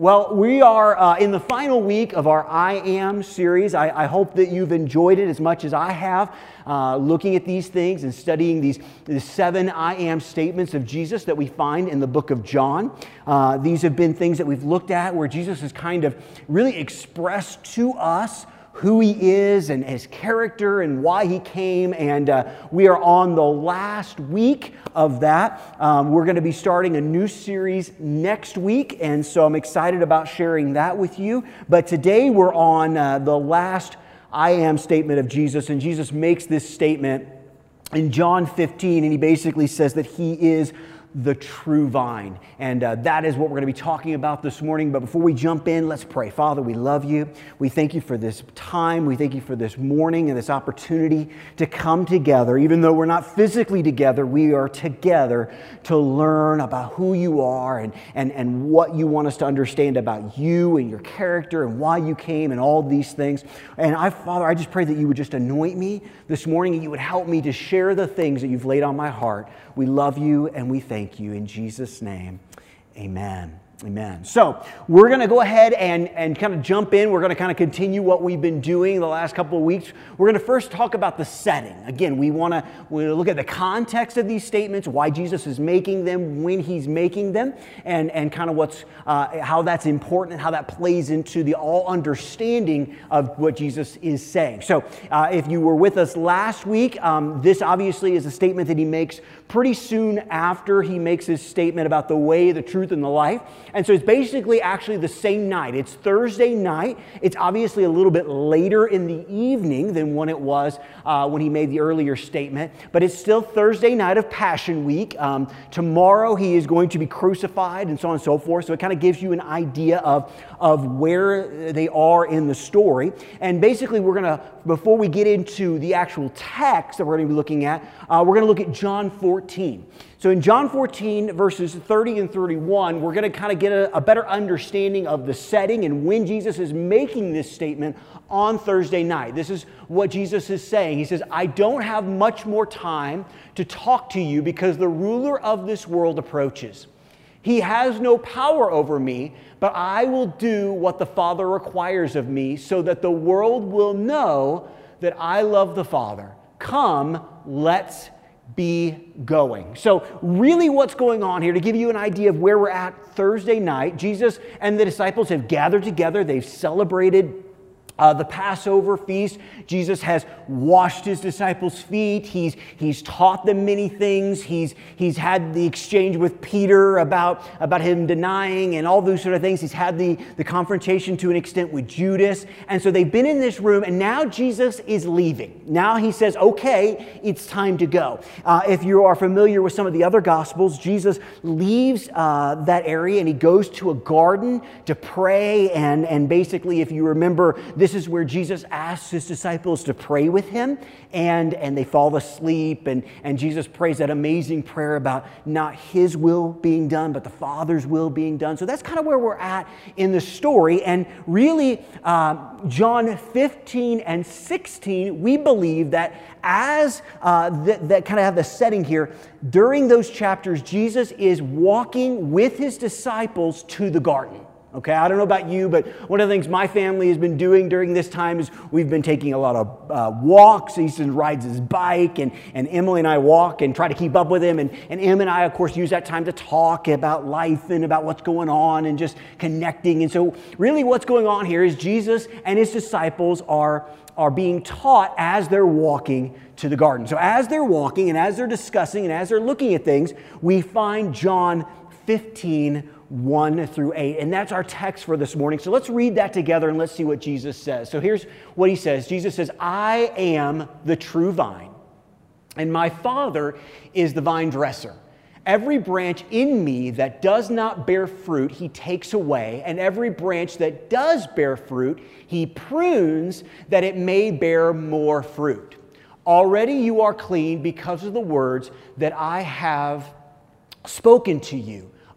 Well, we are uh, in the final week of our I Am series. I, I, hope that you've enjoyed it as much as I have, uh, looking at these things and studying these, seven I Am statements of Jesus that we find in the book of John. Uh, these have been things that we've looked at where Jesus has kind of really expressed to us who he is and his character and why he came. And uh, we are on the last week of that. Um, we're going to be starting a new series next week. And so I'm excited about sharing that with you. But today we're on uh, the last I am statement of Jesus. And Jesus makes this statement in John 15. And he basically says that he is the true vine. And uh, that is what we're going to be talking about this morning. But before we jump in, let's pray. Father, we love you. We thank you for this time. We thank you for this morning and this opportunity to come together. Even though we're not physically together, we are together to learn about who you are and, and, and what you want us to understand about you and your character and why you came and all these things. And I, Father, I just pray that you would just anoint me this morning you would help me to share the things that you've laid on my heart. We love you and we thank you. In Jesus' name, amen. Amen. So we're going to go ahead and, and kind of jump in. We're going to kind of continue what we've been doing the last couple of weeks. We're going to first talk about the setting. Again, we want to we look at the context of these statements, why Jesus is making them, when he's making them, and, and kind of what's, uh, how that's important and how that plays into the all understanding of what Jesus is saying. So uh, if you were with us last week, um, this obviously is a statement that he makes pretty soon after he makes his statement about the way, the truth, and the life. And so it's basically actually the same night. It's Thursday night. It's obviously a little bit later in the evening than when it was uh, when he made the earlier statement, but it's still Thursday night of Passion Week. Um, tomorrow he is going to be crucified and so on and so forth. So it kind of gives you an idea of, of where they are in the story. And basically, we're going to, before we get into the actual text that we're going to be looking at, uh, we're going to look at John 14. So in John 14, verses 30 and 31, we're going to kind of get a, a, better understanding of the setting and when Jesus is making this statement on Thursday night. This is what Jesus is saying. He says, I don't have much more time to talk to you because the ruler of this world approaches. He has no power over me, but I will do what the Father requires of me so that the world will know that I love the Father. Come, let's be going. So, really, what's going on here to give you an idea of where we're at Thursday night, Jesus and the disciples have gathered together, they've celebrated uh, the Passover feast, Jesus has washed his disciples' feet. He's, he's taught them many things. He's, he's had the exchange with Peter about, about him denying and all those sort of things. He's had the, the confrontation to an extent with Judas. And so they've been in this room, and now Jesus is leaving. Now he says, okay, it's time to go. Uh, if you are familiar with some of the other Gospels, Jesus leaves uh, that area and he goes to a garden to pray. And, and basically, if you remember, this this is where Jesus asks his disciples to pray with him, and, and they fall asleep. And, and Jesus prays that amazing prayer about not his will being done, but the Father's will being done. So that's kind of where we're at in the story. And really, uh, John 15 and 16, we believe that as uh, that, that kind of have the setting here, during those chapters, Jesus is walking with his disciples to the garden. Okay, I don't know about you, but one of the things my family has been doing during this time is we've been taking a lot of uh, walks. Easton rides his bike, and, and Emily and I walk and try to keep up with him. And, and Em and I, of course, use that time to talk about life and about what's going on and just connecting. And so, really, what's going on here is Jesus and his disciples are, are being taught as they're walking to the garden. So, as they're walking and as they're discussing and as they're looking at things, we find John 15 1 through 8. And that's our text for this morning. So let's read that together and let's see what Jesus says. So here's what he says Jesus says, I am the true vine, and my Father is the vine dresser. Every branch in me that does not bear fruit, he takes away, and every branch that does bear fruit, he prunes that it may bear more fruit. Already you are clean because of the words that I have spoken to you.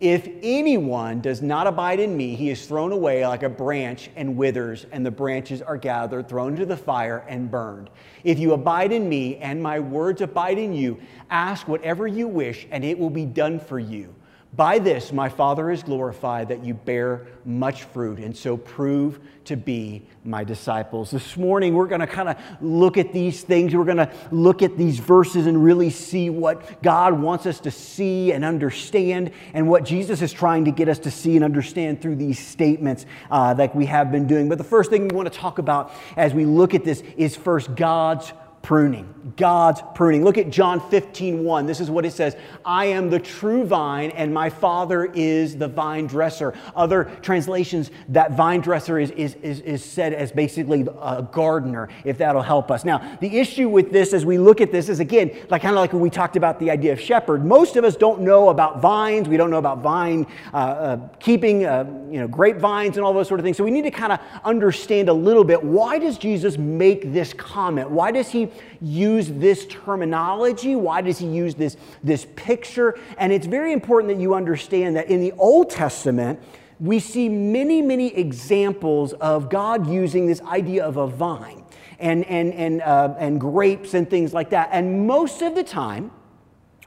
If anyone does not abide in me, he is thrown away like a branch and withers, and the branches are gathered, thrown into the fire, and burned. If you abide in me, and my words abide in you, ask whatever you wish, and it will be done for you. By this my Father is glorified that you bear much fruit and so prove to be my disciples. This morning we're going to kind of look at these things. We're going to look at these verses and really see what God wants us to see and understand and what Jesus is trying to get us to see and understand through these statements uh, that we have been doing. But the first thing we want to talk about as we look at this is first God's pruning. God's pruning. Look at John 15, 1. This is what it says I am the true vine, and my Father is the vine dresser. Other translations, that vine dresser is, is, is, is said as basically a gardener, if that'll help us. Now, the issue with this as we look at this is again, like kind of like when we talked about the idea of shepherd. Most of us don't know about vines. We don't know about vine uh, uh, keeping, uh, you know, grapevines and all those sort of things. So we need to kind of understand a little bit why does Jesus make this comment? Why does he use this terminology? Why does he use this, this picture? And it's very important that you understand that in the Old Testament, we see many, many examples of God using this idea of a vine and, and, and, uh, and grapes and things like that. And most of the time,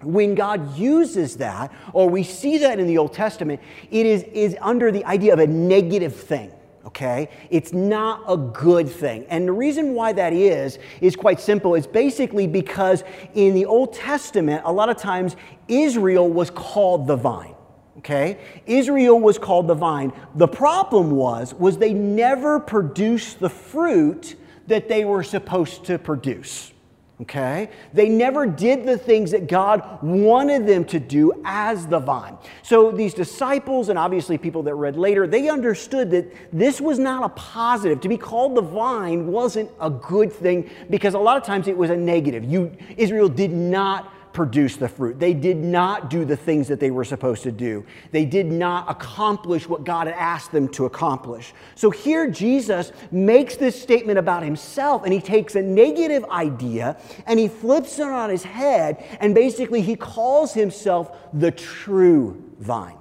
when God uses that, or we see that in the Old Testament, it is, is under the idea of a negative thing okay? It's not a good thing. And the reason why that is, is quite simple. It's basically because in the Old Testament, a lot of times Israel was called the vine. Okay? Israel was called the vine. The problem was was they never produced the fruit that they were supposed to produce. Okay? They never did the things that God wanted them to do as the vine. So these disciples, and obviously people that read later, they understood that this was not a positive. To be called the vine wasn't a good thing because a lot of times it was a negative. You, Israel did not produce the fruit. They did not do the things that they were supposed to do. They did not accomplish what God had asked them to accomplish. So here Jesus makes this statement about himself and he takes a negative idea and he flips it on his head and basically he calls himself the true vine.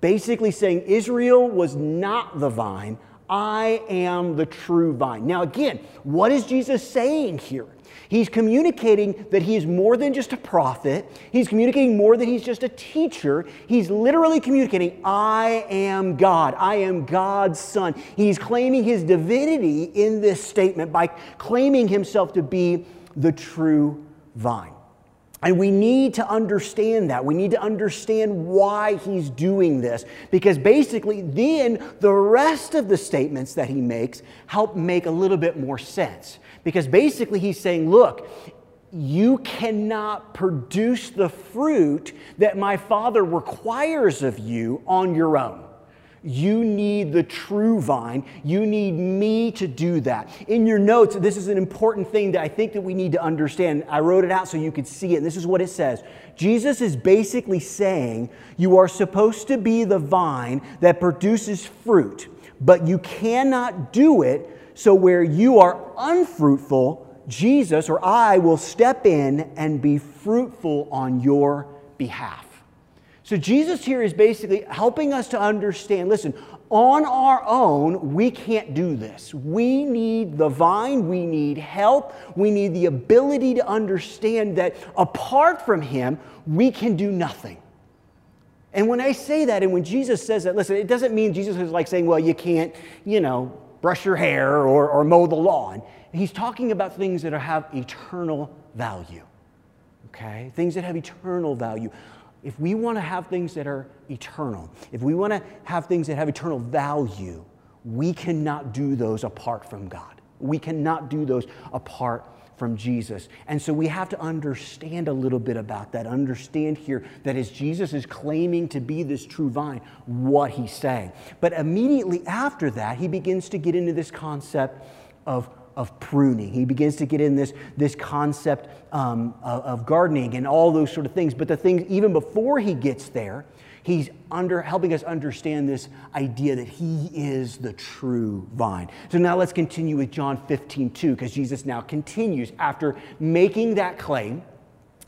Basically saying Israel was not the vine, I am the true vine. Now, again, what is Jesus saying here? He's communicating that he is more than just a prophet. He's communicating more than he's just a teacher. He's literally communicating, I am God. I am God's son. He's claiming his divinity in this statement by claiming himself to be the true vine. And we need to understand that. We need to understand why he's doing this. Because basically, then the rest of the statements that he makes help make a little bit more sense. Because basically, he's saying, look, you cannot produce the fruit that my Father requires of you on your own. You need the true vine. You need me to do that. In your notes, this is an important thing that I think that we need to understand. I wrote it out so you could see it. And this is what it says Jesus is basically saying you are supposed to be the vine that produces fruit, but you cannot do it so where you are unfruitful, Jesus or I will step in and be fruitful on your behalf. So Jesus here is basically helping us to understand listen, on our own, we can't do this. We need the vine, we need help, we need the ability to understand that apart from Him, we can do nothing. And when I say that, and when Jesus says that, listen, it doesn't mean Jesus is like saying, well, you can't, you know, brush your hair or, or mow the lawn. He's talking about things that have eternal value. Okay? Things that have eternal value. If we want to have things that are eternal, if we want to have things that have eternal value, we cannot do those apart from God. We cannot do those apart from Jesus. And so we have to understand a little bit about that. Understand here that as Jesus is claiming to be this true vine, what he's saying. But immediately after that, he begins to get into this concept of of pruning. He begins to get in this, this concept um, of, of gardening and all those sort of things. But the things, even before he gets there, He's under, helping us understand this idea that He is the true vine. So now let's continue with John 15, 2, because Jesus now continues. After making that claim,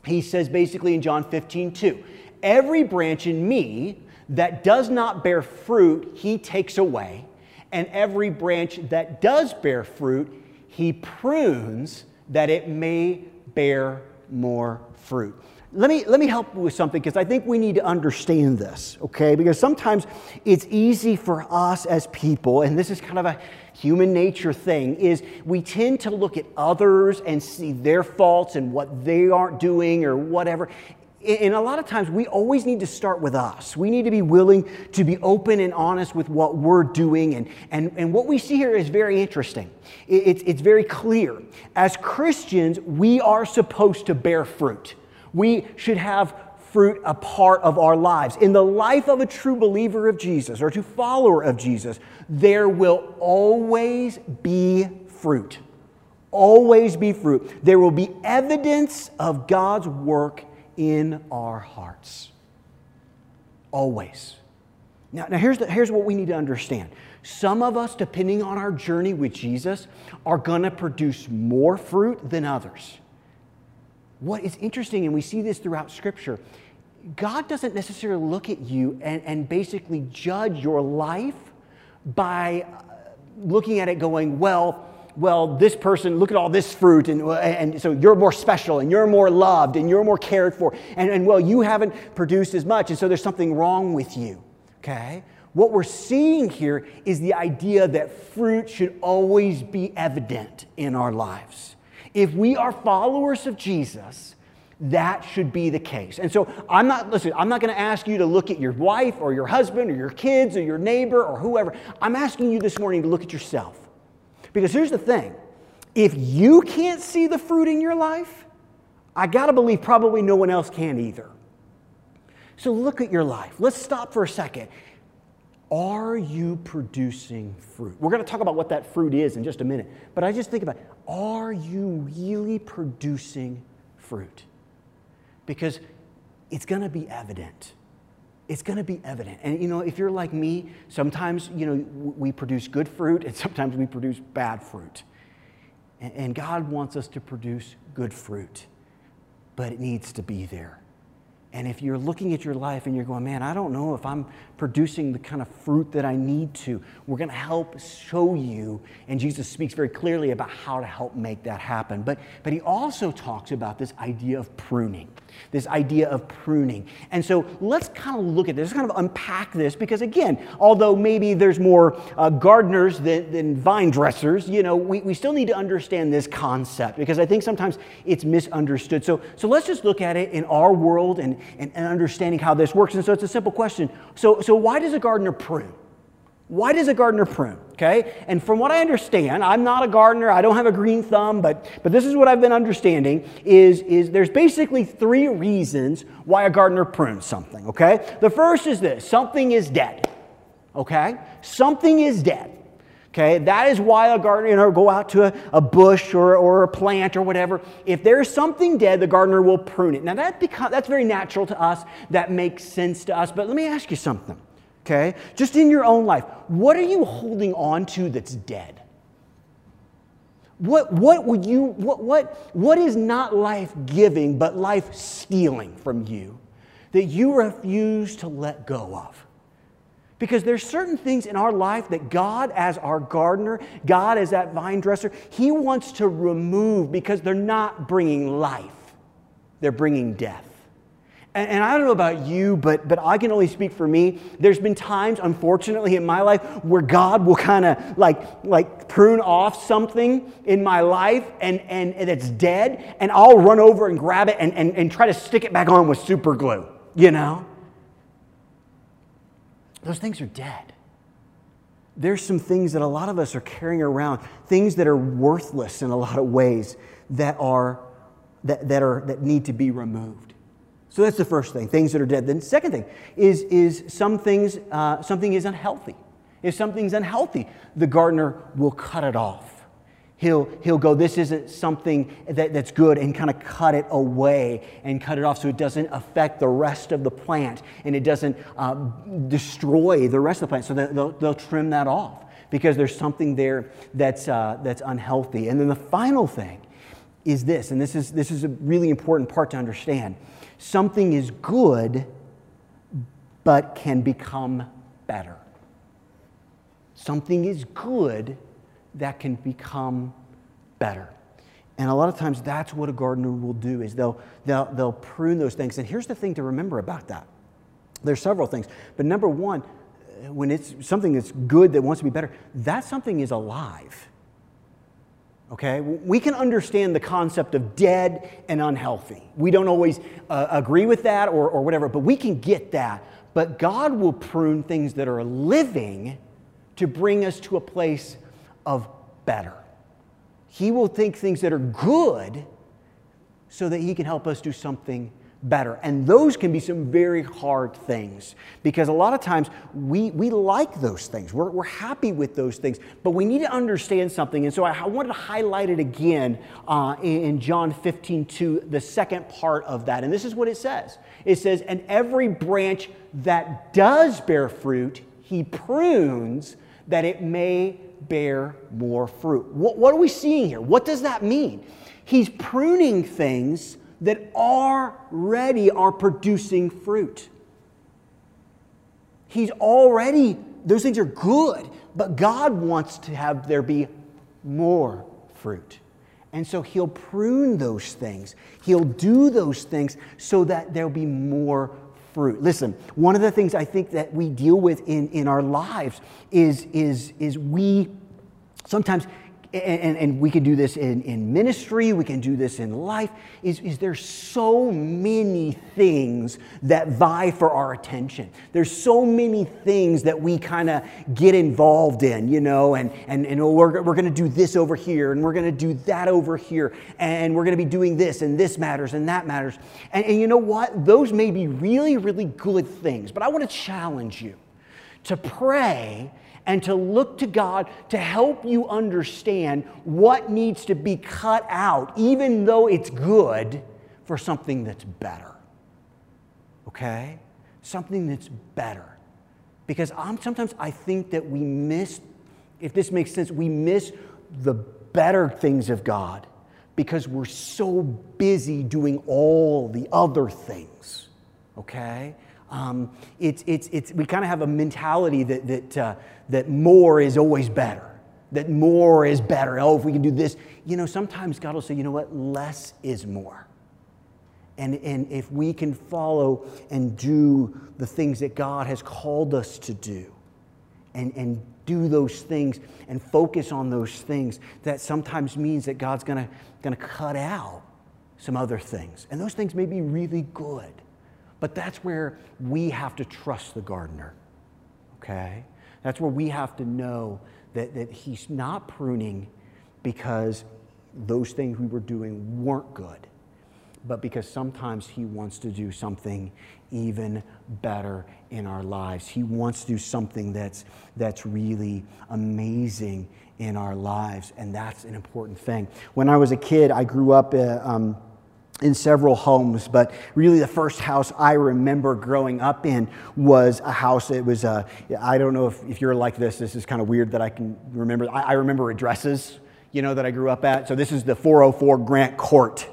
he says basically in John 15, 2, Every branch in me that does not bear fruit, He takes away. And every branch that does bear fruit, He prunes that it may bear more fruit let me, let me help you with something because I think we need to understand this, okay? Because sometimes it's easy for us as people, and this is kind of a human nature thing, is we tend to look at others and see their faults and what they aren't doing or whatever. And a lot of times we always need to start with us. We need to be willing to be open and honest with what we're doing. And, and, and what we see here is very interesting. It's, it's very clear. As Christians, we are supposed to bear fruit we should have fruit a part of our lives. In the life of a true believer of Jesus or true follower of Jesus, there will always be fruit. Always be fruit. There will be evidence of God's work in our hearts. Always. Now, now here's, the, here's what we need to understand. Some of us, depending on our journey with Jesus, are going to produce more fruit than others. What is interesting, and we see this throughout Scripture, God doesn't necessarily look at you and, and basically judge your life by uh, looking at it going, well, well, this person, look at all this fruit, and, and so you're more special, and you're more loved, and you're more cared for, and, and well, you haven't produced as much, and so there's something wrong with you. Okay? What we're seeing here is the idea that fruit should always be evident in our lives. If we are followers of Jesus, that should be the case. And so I'm not, listen, I'm not going to ask you to look at your wife or your husband or your kids or your neighbor or whoever. I'm asking you this morning to look at yourself. Because here's the thing if you can't see the fruit in your life, I got to believe probably no one else can either. So look at your life. Let's stop for a second are you producing fruit? We're going to talk about what that fruit is in just a minute. But I just think about are you really producing fruit? Because it's going to be evident. It's going to be evident. And you know, if you're like me, sometimes, you know, we produce good fruit and sometimes we produce bad fruit. And God wants us to produce good fruit, but it needs to be there. And if you're looking at your life and you're going, man, I don't know if I'm producing the kind of fruit that I need to, we're going to help show you. And Jesus speaks very clearly about how to help make that happen. But, but he also talks about this idea of pruning, this idea of pruning. And so let's kind of look at this, kind of unpack this, because again, although maybe there's more uh, gardeners than, than vine dressers, you know, we, we still need to understand this concept because I think sometimes it's misunderstood. So, so let's just look at it in our world and, and, and understanding how this works. And so it's a simple question. So, so why does a gardener prune? Why does a gardener prune? Okay? And from what I understand, I'm not a gardener, I don't have a green thumb, but, but this is what I've been understanding is, is there's basically three reasons why a gardener prunes something. Okay? The first is this something is dead. Okay? Something is dead. Okay, that is why a gardener, you know, go out to a, a bush or, or a plant or whatever. If there's something dead, the gardener will prune it. Now that becomes, that's very natural to us. That makes sense to us. But let me ask you something. Okay, just in your own life, what are you holding on to that's dead? What, what would you, what, what, what is not life giving but life stealing from you that you refuse to let go of? Because there's certain things in our life that God, as our gardener, God, as that vine dresser, He wants to remove because they're not bringing life, they're bringing death. And, and, I don't know about you, but, but I can only speak for me. There's been times, unfortunately, in my life where God will kind of like, like prune off something in my life and, and, and it's dead, and I'll run over and grab it and, and, and try to stick it back on with super glue, you know? those things are dead. There's some things that a lot of us are carrying around, things that are worthless in a lot of ways that are that, that are that need to be removed. So that's the first thing, things that are dead. Then the second thing is, is some things, uh, something is unhealthy. If something's unhealthy, the gardener will cut it off. he'll, he'll go, This isn't something that, that's good, and kind of cut it away and cut it off so it doesn't affect the rest of the plant and it doesn't uh, destroy the rest of the plant. So they'll, they'll trim that off because there's something there that's, uh, that's unhealthy. And then the final thing is this, and this is, this is a really important part to understand something is good, but can become better. Something is good that can become better. And a lot of times that's what a gardener will do is they'll, they'll, they'll prune those things. And here's the thing to remember about that. There's several things. But number one, when it's something that's good that wants to be better, that something is alive. Okay? We can understand the concept of dead and unhealthy. We don't always uh, agree with that or, or whatever, but we can get that. But God will prune things that are living to bring us to a place of better. He will think things that are good so that He can help us do something better. And those can be some very hard things because a lot of times we, we like those things. We're, we're happy with those things, but we need to understand something. And so I, I wanted to highlight it again uh, in, in John 15 2, the second part of that. And this is what it says it says, And every branch that does bear fruit, he prunes that it may bear more fruit. What, what are we seeing here? What does that mean? He's pruning things that already are producing fruit. He's already, those things are good, but God wants to have there be more fruit. And so he'll prune those things. He'll do those things so that there'll be more fruit. Listen, one of the things I think that we deal with in, in our lives is, is, is we sometimes and, and, we can do this in, in ministry, we can do this in life, is, is there's so many things that vie for our attention. There's so many things that we kind of get involved in, you know, and, and, and oh, we're, we're going to do this over here, and we're going to do that over here, and we're going to be doing this, and this matters, and that matters. And, and you know what? Those may be really, really good things, but I want to challenge you to pray and to look to God to help you understand what needs to be cut out, even though it's good, for something that's better. Okay? Something that's better. Because I'm, sometimes I think that we miss, if this makes sense, we miss the better things of God because we're so busy doing all the other things. Okay? Um, it's, it's, it's, we kind of have a mentality that, that, uh, that more is always better, that more is better. Oh, if we can do this. You know, sometimes God will say, you know what, less is more. And, and if we can follow and do the things that God has called us to do, and, and do those things and focus on those things, that sometimes means that God's gonna, gonna cut out some other things. And those things may be really good. But that's where we have to trust the gardener, okay? That's where we have to know that, that he's not pruning because those things we were doing weren't good, but because sometimes he wants to do something even better in our lives. He wants to do something that's, that's really amazing in our lives, and that's an important thing. When I was a kid, I grew up. Uh, um, in several homes, but really the first house I remember growing up in was a house. It was, a, I don't know if, if you're like this, this is kind of weird that I can remember. I, I remember addresses, you know, that I grew up at. So this is the 404 Grant Court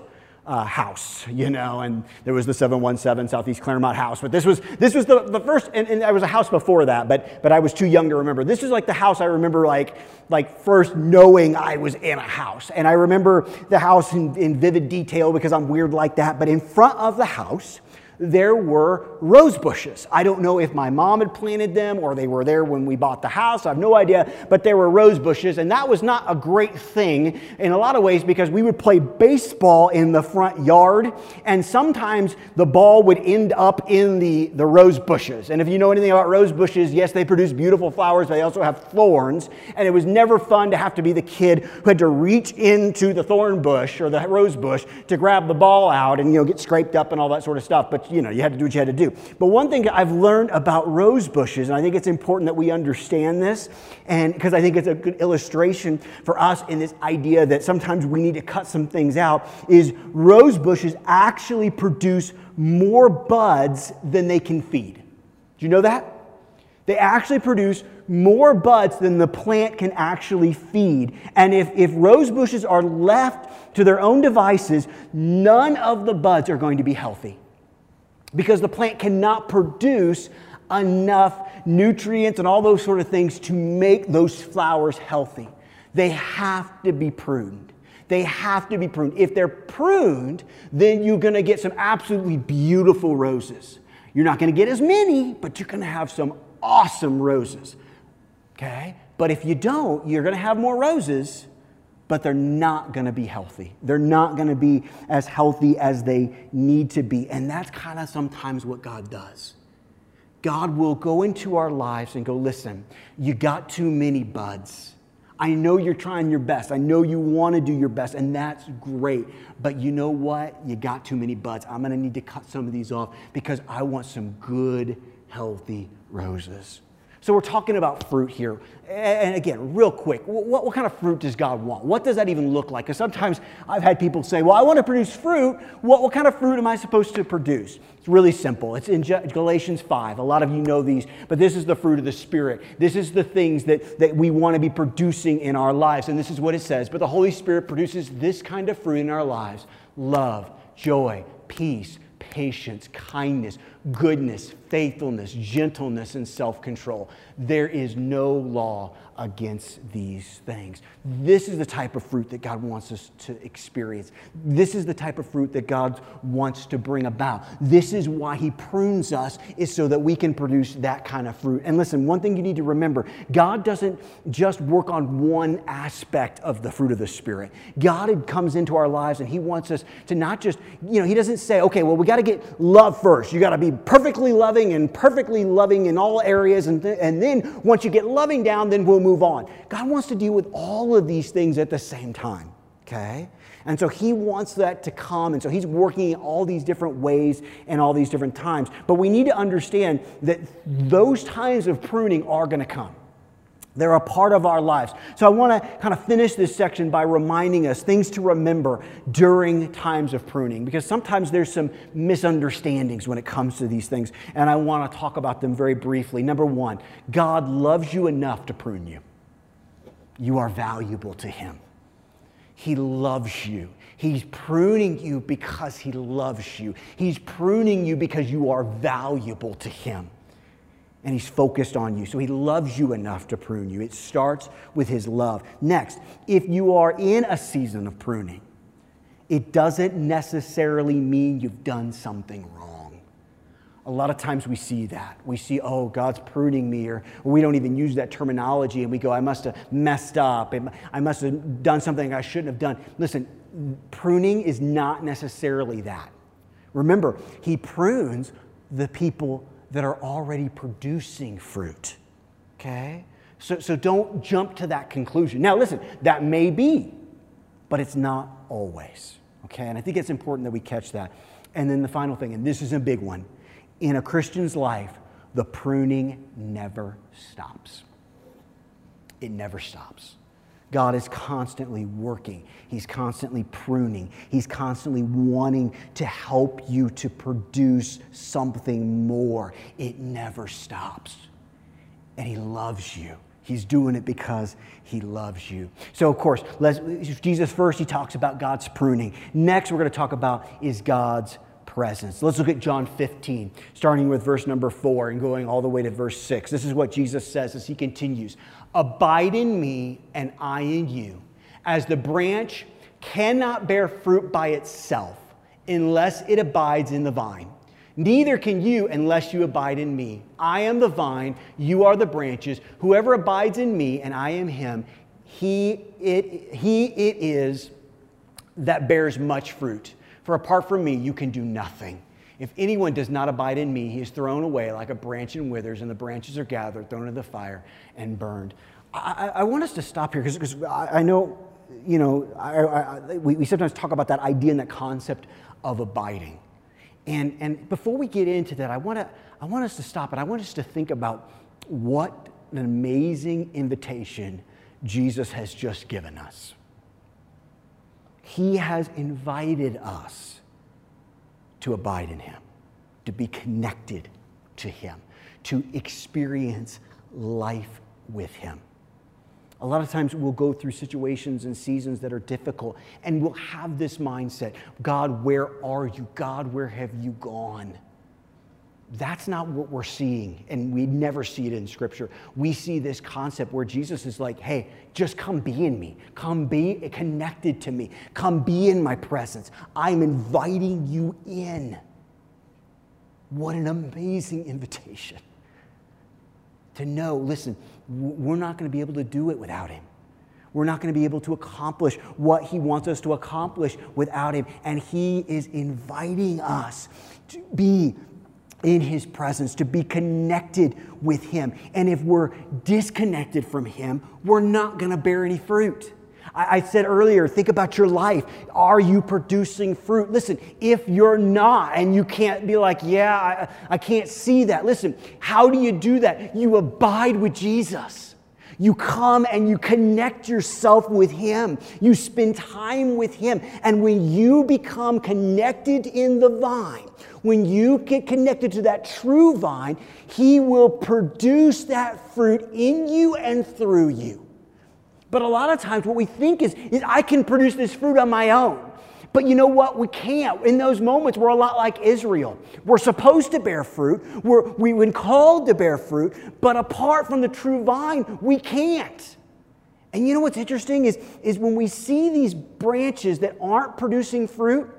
uh, house, you know, and there was the 717 Southeast Claremont house. But this was, this was the, the first, and, and was a house before that, but, but I was too young to remember. This is like the house I remember like, like first knowing I was in a house. And I remember the house in, in vivid detail because I'm weird like that. But in front of the house, there were rose bushes. I don't know if my mom had planted them or they were there when we bought the house. I have no idea, but there were rose bushes, and that was not a great thing in a lot of ways because we would play baseball in the front yard, and sometimes the ball would end up in the, the rose bushes. And if you know anything about rose bushes, yes, they produce beautiful flowers, but they also have thorns, and it was never fun to have to be the kid who had to reach into the thorn bush or the rose bush to grab the ball out and you know get scraped up and all that sort of stuff. But you know, you had to do what you had to do. But one thing I've learned about rose bushes, and I think it's important that we understand this, and because I think it's a good illustration for us in this idea that sometimes we need to cut some things out, is rose bushes actually produce more buds than they can feed. Do you know that? They actually produce more buds than the plant can actually feed. And if, if rose bushes are left to their own devices, none of the buds are going to be healthy because the plant cannot produce enough nutrients and all those sort of things to make those flowers healthy. They have to be pruned. They have to be pruned. If they're pruned, then you're going to get some absolutely beautiful roses. You're not going to get as many, but you're going to have some awesome roses. Okay? But if you don't, you're going to have more roses, but they're not going to be healthy. They're not going to be as healthy as they need to be. And that's kind of sometimes what God does. God will go into our lives and go, listen, you got too many buds. I know you're trying your best. I know you want to do your best, and that's great. But you know what? You got too many buds. I'm going to need to cut some of these off because I want some good, healthy roses. So we're talking about fruit here. And again, real quick, what, what kind of fruit does God want? What does that even look like? Because sometimes I've had people say, well, I want to produce fruit. What, what kind of fruit am I supposed to produce? It's really simple. It's in Galatians 5. A lot of you know these, but this is the fruit of the Spirit. This is the things that, that we want to be producing in our lives. And this is what it says. But the Holy Spirit produces this kind of fruit in our lives love, joy, peace, patience, kindness, goodness, faithfulness, gentleness, and self control. There is no law against these things. This is the type of fruit that God wants us to experience. This is the type of fruit that God wants to bring about. This is why He prunes us, is so that we can produce that kind of fruit. And listen, one thing you need to remember God doesn't just work on one aspect of the fruit of the Spirit. God comes into our lives and He wants us to not just, you know, He doesn't say, okay, well, we got to get love first. You got to be perfectly loving and perfectly loving in all areas. And, th- and then once you get loving down, then we'll move on. God wants to deal with all of these things at the same time, okay? And so he wants that to come. And so he's working in all these different ways and all these different times. But we need to understand that those times of pruning are going to come. They're a part of our lives. So I want to kind of finish this section by reminding us things to remember during times of pruning, because sometimes there's some misunderstandings when it comes to these things, and I want to talk about them very briefly. Number one, God loves you enough to prune you. You are valuable to Him. He loves you. He's pruning you because He loves you. He's pruning you because you are valuable to Him and he's focused on you. So he loves you enough to prune you. It starts with his love. Next, if you are in a season of pruning, it doesn't necessarily mean you've done something wrong. A lot of times we see that. We see, oh, God's pruning me, or we don't even use that terminology, and we go, I must have messed up. I must have done something I shouldn't have done. Listen, pruning is not necessarily that. Remember, he prunes the people that are already producing fruit. Okay? So, so don't jump to that conclusion. Now, listen, that may be, but it's not always. Okay? And I think it's important that we catch that. And then the final thing, and this is a big one in a Christian's life, the pruning never stops. It never stops. God is constantly working. He's constantly pruning. He's constantly wanting to help you to produce something more. It never stops. And He loves you. He's doing it because he loves you. So, of course, Jesus first, he talks about God's pruning. Next, we're going to talk about is God's presence. Let's look at John 15, starting with verse number four and going all the way to verse six. This is what Jesus says as he continues Abide in me, and I in you. As the branch cannot bear fruit by itself unless it abides in the vine. Neither can you unless you abide in me. I am the vine, you are the branches. Whoever abides in me and I am him, he it, he it is that bears much fruit. For apart from me, you can do nothing. If anyone does not abide in me, he is thrown away like a branch and withers, and the branches are gathered, thrown into the fire, and burned. I, I want us to stop here because I, I, know, you know, I, we, we sometimes talk about that idea and that concept of abiding. And, and before we get into that, I, wanna, I want us to stop and I want us to think about what an amazing invitation Jesus has just given us. He has invited us to abide in Him, to be connected to Him, to experience life with Him. A lot of times we'll go through situations and seasons that are difficult, and we'll have this mindset God, where are you? God, where have you gone? That's not what we're seeing, and we never see it in Scripture. We see this concept where Jesus is like, hey, just come be in me. Come be connected to me. Come be in my presence. I'm inviting you in. What an amazing invitation to know listen, we're not going to be able to do it without Him. We're not going to be able to accomplish what He wants us to accomplish without Him. And He is inviting us to be in His presence, to be connected with Him. And if we're disconnected from Him, we're not going to bear any fruit. I, said earlier, think about your life. Are you producing fruit? Listen, if you're not, and you can't be like, yeah, I, I can't see that. Listen, how do you do that? You abide with Jesus. You come and you connect yourself with Him. You spend time with Him. And when you become connected in the vine, when you get connected to that true vine, He will produce that fruit in you and through you. But a lot of times, what we think is, is I can produce this fruit on my own. But you know what? We can't. In those moments, we're a lot like Israel. We're supposed to bear fruit, we're, we've been called to bear fruit, but apart from the true vine, we can't. And you know what's interesting is, is when we see these branches that aren't producing fruit,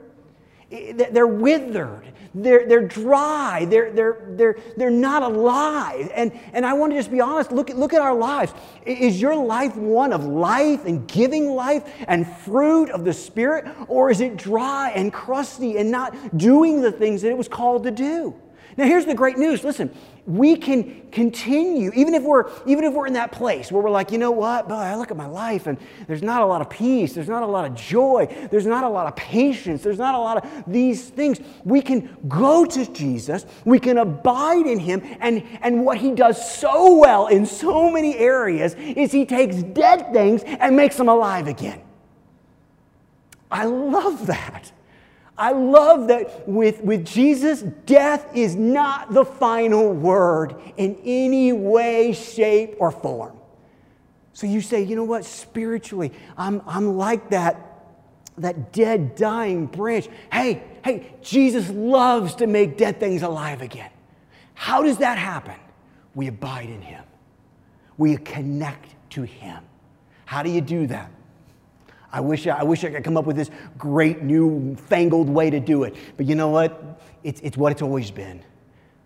they're withered, they're, they're dry, they're, they're, they're, they're not alive. And, and I want to just be honest look at, look at our lives. Is your life one of life and giving life and fruit of the Spirit, or is it dry and crusty and not doing the things that it was called to do? Now, here's the great news listen, we can continue, even if we're even if we're in that place where we're like, you know what, boy, I look at my life and there's not a lot of peace, there's not a lot of joy, there's not a lot of patience, there's not a lot of these things. We can go to Jesus, we can abide in him, and, and what he does so well in so many areas is he takes dead things and makes them alive again. I love that. I love that with, with Jesus, death is not the final word in any way, shape, or form. So you say, you know what, spiritually, I'm, I'm like that, that dead, dying branch. Hey, hey, Jesus loves to make dead things alive again. How does that happen? We abide in Him, we connect to Him. How do you do that? I wish I, wish I could come up with this great new fangled way to do it. But you know what? It's, it's what it's always been.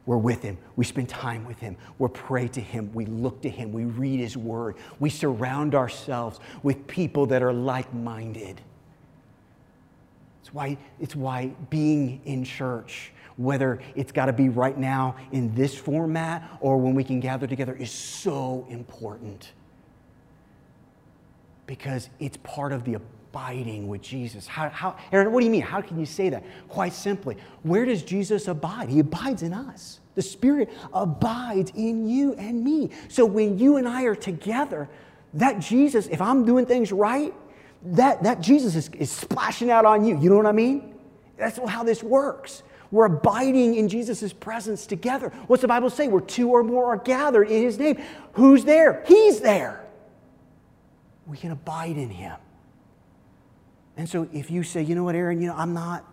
We're with Him. We spend time with Him. We pray to Him. We look to Him. We read His Word. We surround ourselves with people that are like minded. It's why, it's why being in church, whether it's got to be right now in this format or when we can gather together, is so important because it's part of the abiding with Jesus. How, how, Aaron, what do you mean? How can you say that? Quite simply, where does Jesus abide? He abides in us. The Spirit abides in you and me. So when you and I are together, that Jesus, if I'm doing things right, that, that Jesus is, is splashing out on you. You know what I mean? That's how this works. We're abiding in Jesus' presence together. What's the Bible say? Where two or more are gathered in His name. Who's there? He's there we can abide in him. And so if you say, you know what, Aaron, you know, I'm not,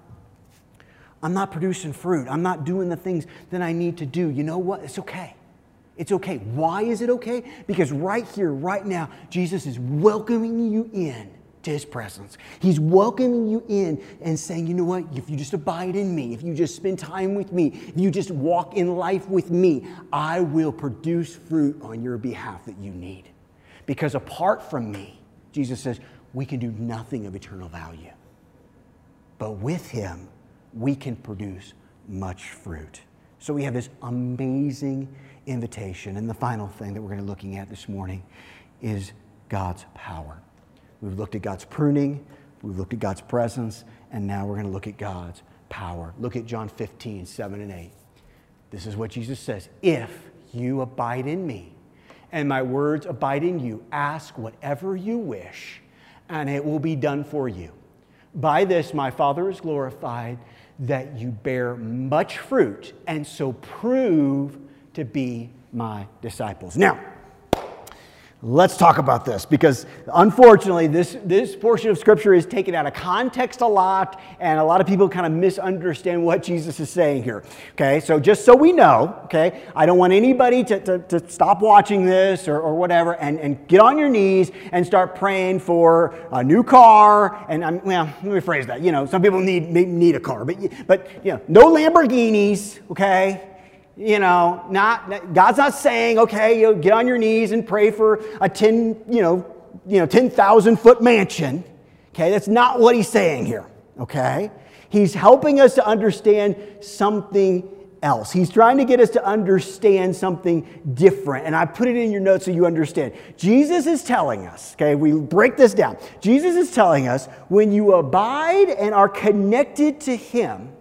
I'm not producing fruit. I'm not doing the things that I need to do. You know what? It's okay. It's okay. Why is it okay? Because right here, right now, Jesus is welcoming you in to his presence. He's welcoming you in and saying, you know what? If you just abide in me, if you just spend time with me, if you just walk in life with me, I will produce fruit on your behalf that you need. Because apart from me, Jesus says, we can do nothing of eternal value. But with him, we can produce much fruit. So we have this amazing invitation. And the final thing that we're going to be looking at this morning is God's power. We've looked at God's pruning, we've looked at God's presence, and now we're going to look at God's power. Look at John 15, 7 and 8. This is what Jesus says If you abide in me, and my words abide in you, ask whatever you wish, and it will be done for you. By this, my Father is glorified, that you bear much fruit, and so prove to be my disciples. Now, Let's talk about this because unfortunately, this, this portion of Scripture is taken out of context a lot, and a lot of people kind of misunderstand what Jesus is saying here. Okay, so just so we know, okay, I don't want anybody to, to, to stop watching this or, or whatever and, and get on your knees and start praying for a new car. And I'm, well, let me phrase that. You know, some people need, need a car, but, but you know, no Lamborghinis, okay? You know, not God's not saying, okay, you know, get on your knees and pray for a 10, you know, you know, 10,000 foot mansion. Okay, that's not what he's saying here. Okay? He's helping us to understand something else. He's trying to get us to understand something different. And I put it in your notes so you understand. Jesus is telling us, okay, we break this down. Jesus is telling us when you abide and are connected to Him,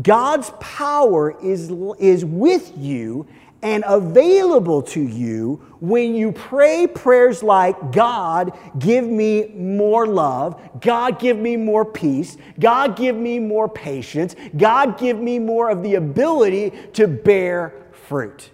God's power is, is with you and available to you when you pray prayers like, God, give me more love. God, give me more peace. God, give me more patience. God, give me more of the ability to bear fruit.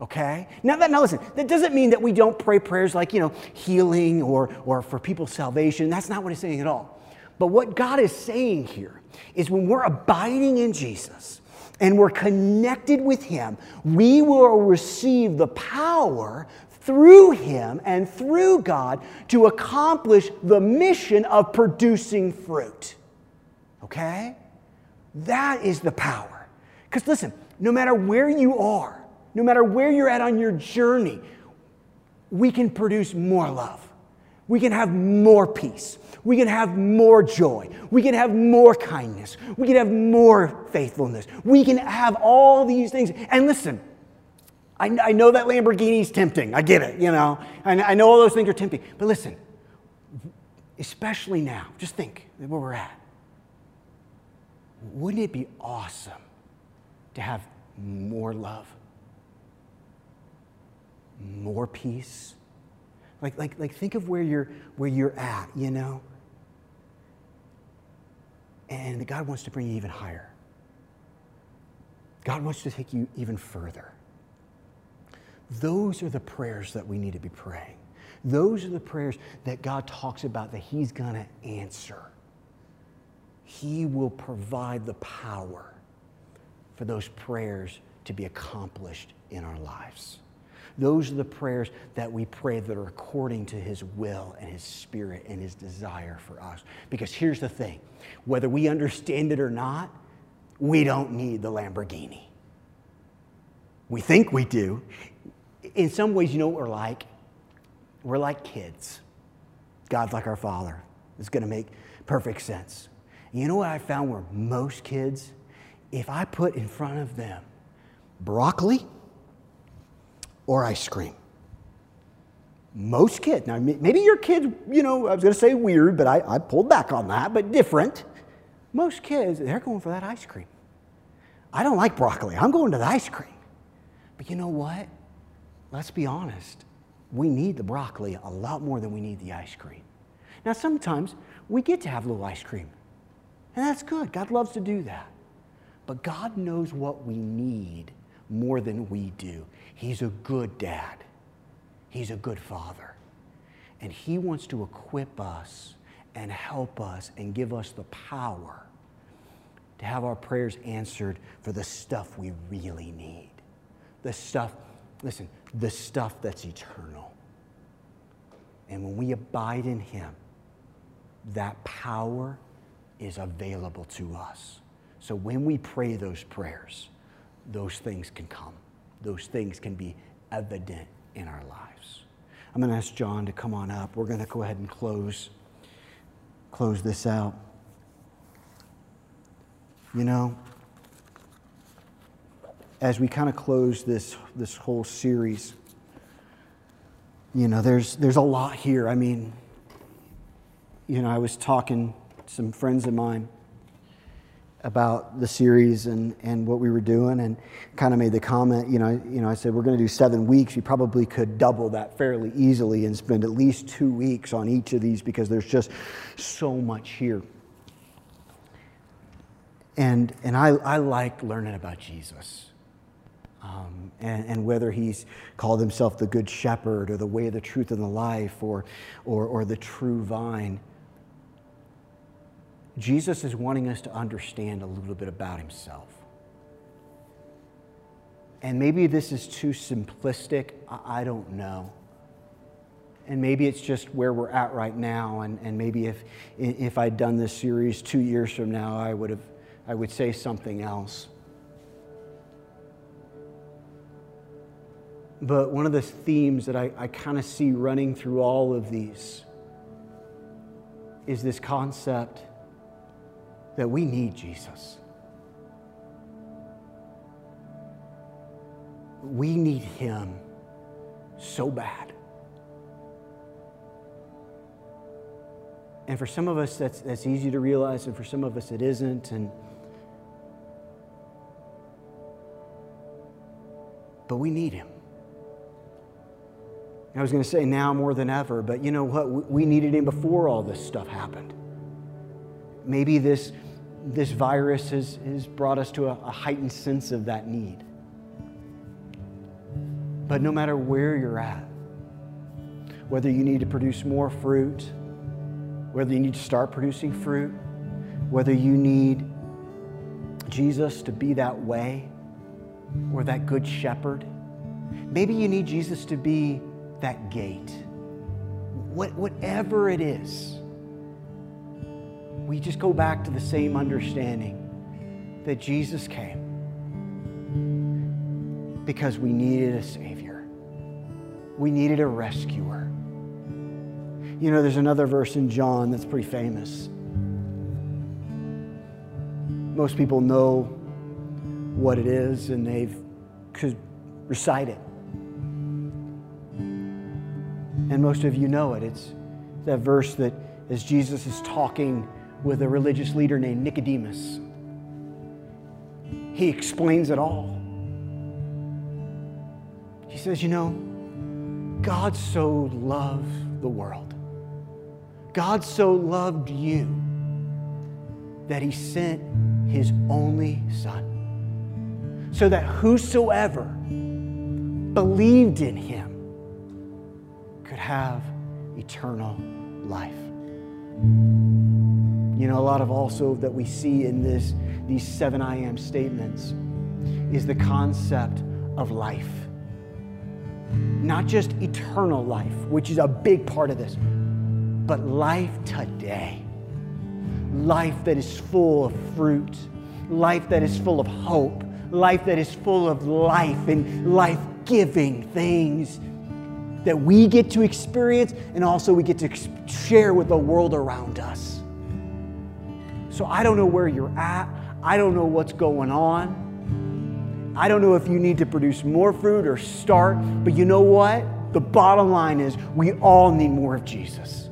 Okay? Now, that, now listen, that doesn't mean that we don't pray prayers like, you know, healing or, or for people's salvation. That's not what he's saying at all. But what God is saying here is when we're abiding in Jesus and we're connected with Him, we will receive the power through Him and through God to accomplish the mission of producing fruit. Okay? That is the power. Because listen, no matter where you are, no matter where you're at on your journey, we can produce more love. We can have more peace. We can have more joy. We can have more kindness. We can have more faithfulness. We can have all these things. And listen, I, I know that Lamborghini is tempting. I get it, you know. And I know all those things are tempting. But listen, especially now, just think where we're at. Wouldn't it be awesome to have more love, more peace? Like, like, like think of where you're, where you're at, you know? And God wants to bring you even higher. God wants to take you even further. Those are the prayers that we need to be praying. Those are the prayers that God talks about that He's going to answer. He will provide the power for those prayers to be accomplished in our lives. Those are the prayers that we pray that are according to His will and His Spirit and His desire for us. Because here's the thing whether we understand it or not, we don't need the Lamborghini. We think we do. In some ways, you know what we're like? We're like kids. God's like our Father. It's going to make perfect sense. You know what I found where most kids, if I put in front of them broccoli, or ice cream. Most kids, now maybe your kids, you know, I was going to say weird, but I, I pulled back on that, but different. Most kids, they're going for that ice cream. I don't like broccoli. I'm going to the ice cream. But you know what? Let's be honest. We need the broccoli a lot more than we need the ice cream. Now, sometimes we get to have a little ice cream, and that's good. God loves to do that. But God knows what we need more than we do. He's a good dad, He's a good father. And He wants to equip us and help us and give us the power to have our prayers answered for the stuff we really need. The stuff, listen, the stuff that's eternal. And when we abide in Him, that power is available to us. So when we pray those prayers, those things can come. Those things can be evident in our lives. I'm going to ask John to come on up. We're going to go ahead and close close this out. You know, as we kind of close this this whole series, you know, there's there's a lot here. I mean, you know, I was talking to some friends of mine about the series and, and what we were doing and kind of made the comment, you know, you know, I said, we're going to do seven weeks. You probably could double that fairly easily and spend at least two weeks on each of these because there's just so much here. And, and I, I like learning about Jesus. Um, and, and, whether he's called himself the Good Shepherd or the way, the truth, and the life or, or, or the true vine. Jesus is wanting us to understand a little bit about himself. And maybe this is too simplistic, I don't know. And maybe it's just where we're at right now. And, and maybe if, if I'd done this series two years from now, I would, have, I would say something else. But one of the themes that I, I kind of see running through all of these is this concept that we need Jesus. We need Him so bad. And for some of us, that's, that's easy to realize, and for some of us, it isn't. And, but we need Him. I was going to say now more than ever, but you know what? We needed Him before all this stuff happened. Maybe this this virus has, has brought us to a, a heightened sense of that need. But no matter where you're at, whether you need to produce more fruit, whether you need to start producing fruit, whether you need Jesus to be that way or that good shepherd, maybe you need Jesus to be that gate. What, whatever it is, we just go back to the same understanding that Jesus came because we needed a Savior, we needed a rescuer. You know, there's another verse in John that's pretty famous. Most people know what it is and they've could recite it. And most of you know it. It's that verse that as Jesus is talking with a religious leader named Nicodemus. He explains it all. He says, You know, God so loved the world. God so loved you that he sent his only Son, so that whosoever believed in him could have eternal life. You know, a lot of also that we see in this, these seven I am statements is the concept of life. Not just eternal life, which is a big part of this, but life today. Life that is full of fruit, life that is full of hope, life that is full of life and life giving things that we get to experience and also we get to share with the world around us. So I don't know where you're at. I don't know what's going on. I don't know if you need to produce more fruit or start, but you know what? The bottom line is we all need more of Jesus.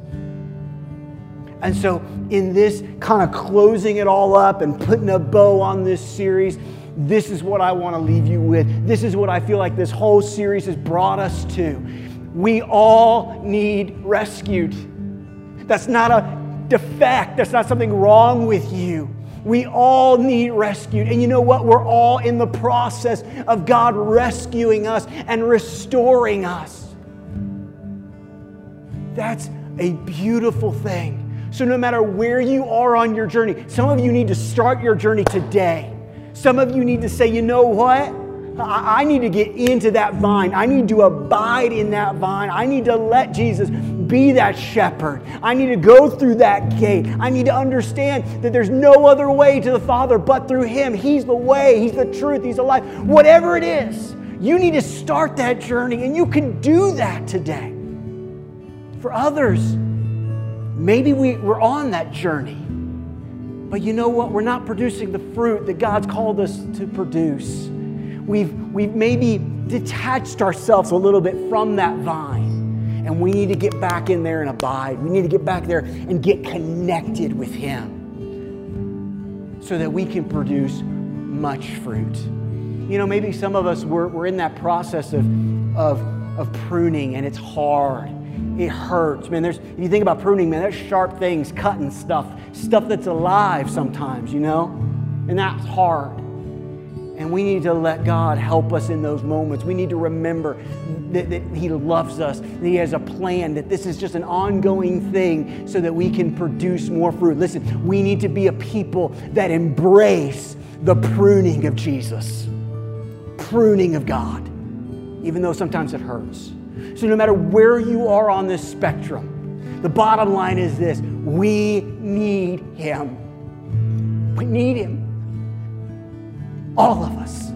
And so, in this kind of closing it all up and putting a bow on this series, this is what I want to leave you with. This is what I feel like this whole series has brought us to. We all need rescued. That's not a defect. That's not something wrong with you. We all need rescued. And you know what? We're all in the process of God rescuing us and restoring us. That's a beautiful thing. So, no matter where you are on your journey, some of you need to start your journey today. Some of you need to say, you know what? I need to get into that vine. I need to abide in that vine. I need to let Jesus be that shepherd. I need to go through that gate. I need to understand that there's no other way to the Father but through Him. He's the way, He's the truth, He's the life. Whatever it is, you need to start that journey, and you can do that today. For others, maybe we, we're on that journey. But you know what? We're not producing the fruit that God's called us to produce. We've, we've maybe detached ourselves a little bit from that vine. And we need to get back in there and abide. We need to get back there and get connected with Him. so that we can produce much fruit. You know, maybe some of us, we're, we're in that process of, of, of pruning and it's hard. It hurts. Man, there's, if you think about pruning, man, there's sharp things, cutting stuff, stuff that's alive sometimes, you know? And that's hard. And we need to let God help us in those moments. We need to remember that, that, He loves us, that He has a plan, that this is just an ongoing thing so that we can produce more fruit. Listen, we need to be a people that embrace the pruning of Jesus, pruning of God, even though sometimes it hurts. So, no matter where you are on this spectrum, the bottom line is this we need Him. We need Him. All of us.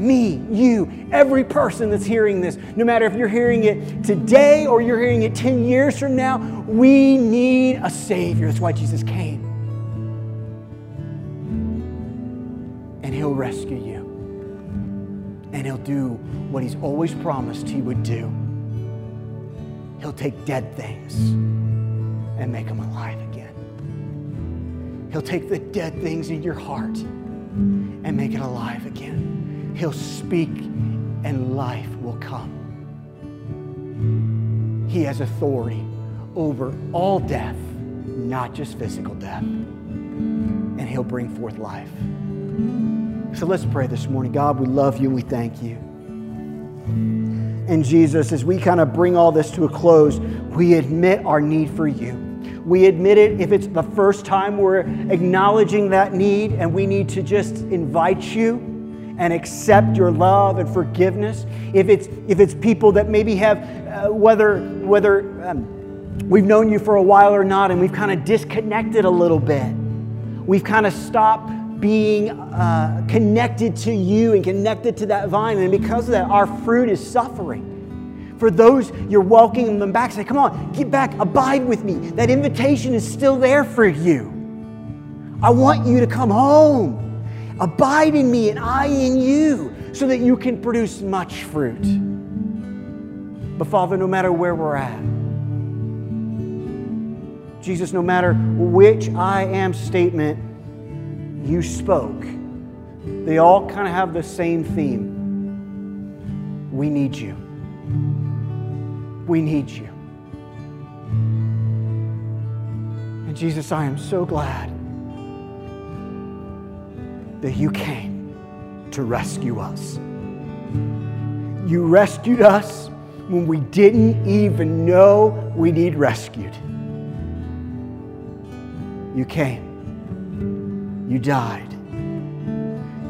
Me, you, every person that's hearing this, no matter if you're hearing it today or you're hearing it 10 years from now, we need a Savior. That's why Jesus came. And He'll rescue you. And He'll do what He's always promised He would do. He'll take dead things and make them alive again. He'll take the dead things in your heart and make it alive again. He'll speak and life will come. He has authority over all death, not just physical death. And He'll bring forth life. So let's pray this morning. God, we love you and we thank you. And Jesus, as we kind of bring all this to a close, we admit our need for you. We admit it if it's the first time we're acknowledging that need and we need to just invite you and accept your love and forgiveness. If it's, if it's people that maybe have, uh, whether, whether um, we've known you for a while or not, and we've kind of disconnected a little bit, we've kind of stopped being uh, connected to you and connected to that vine. And because of that, our fruit is suffering. For those, you're welcoming them back. Say, come on, get back, abide with me. That invitation is still there for you. I want you to come home. Abide in me and I in you so that you can produce much fruit. But Father, no matter where we're at, Jesus, no matter which I am statement you spoke, they all kind of have the same theme. We need you. We need you. And Jesus, I am so glad that you came to rescue us. You rescued us when we didn't even know we need rescued. You came. You died.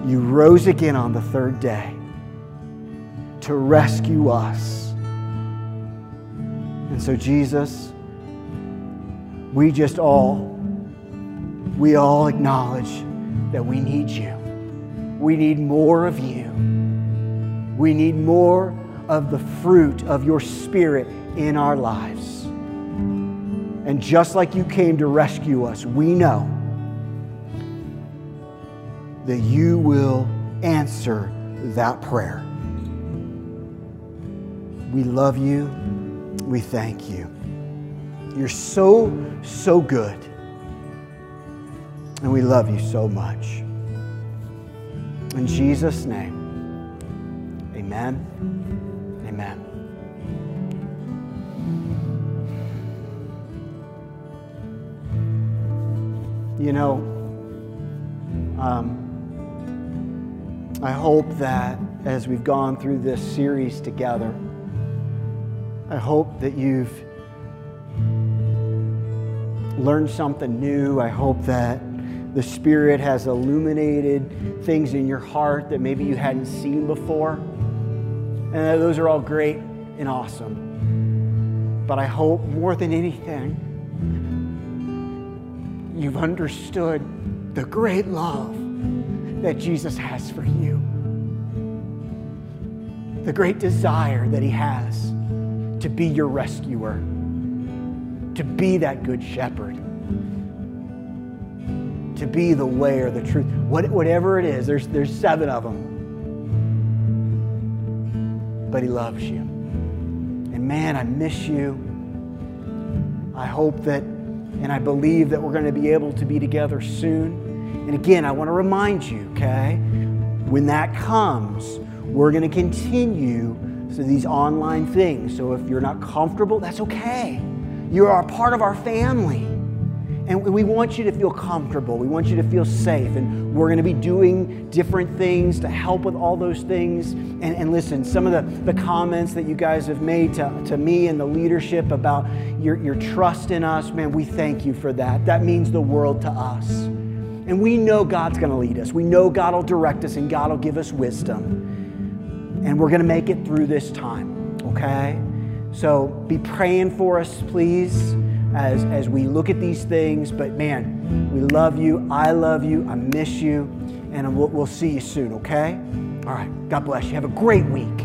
You rose again on the third day to rescue us and so, Jesus, we just all, we all acknowledge that we need you. We need more of you. We need more of the fruit of your Spirit in our lives. And just like you came to rescue us, we know that you will answer that prayer. We love you we thank you. You're so, so good. And we love you so much. In Jesus' name, amen. Amen. You know, um, I hope that as we've gone through this series together, I hope that you've learned something new. I hope that the Spirit has illuminated things in your heart that maybe you hadn't seen before. And those are all great and awesome. But I hope more than anything, you've understood the great love that Jesus has for you, the great desire that He has to be your rescuer, to be that good shepherd, to be the way or the truth. What, whatever it is, there's, there's seven of them. But He loves you. And man, I miss you. I hope that, and I believe that we're going to be able to be together soon. And again, I want to remind you, okay, when that comes, we're going to continue so these online things. So if you're not comfortable, that's okay. You are a part of our family. And we want you to feel comfortable. We want you to feel safe. And we're going to be doing different things to help with all those things. And, and listen, some of the, the comments that you guys have made to, to me and the leadership about your, your trust in us, man, we thank you for that. That means the world to us. And we know God's going to lead us. We know God will direct us and God will give us wisdom. And we're going to make it through this time, okay? So be praying for us, please as, as we look at these things. But man, we love you. I love you. I miss you. And we'll, we'll see you soon, okay? All right. God bless you. Have a great week.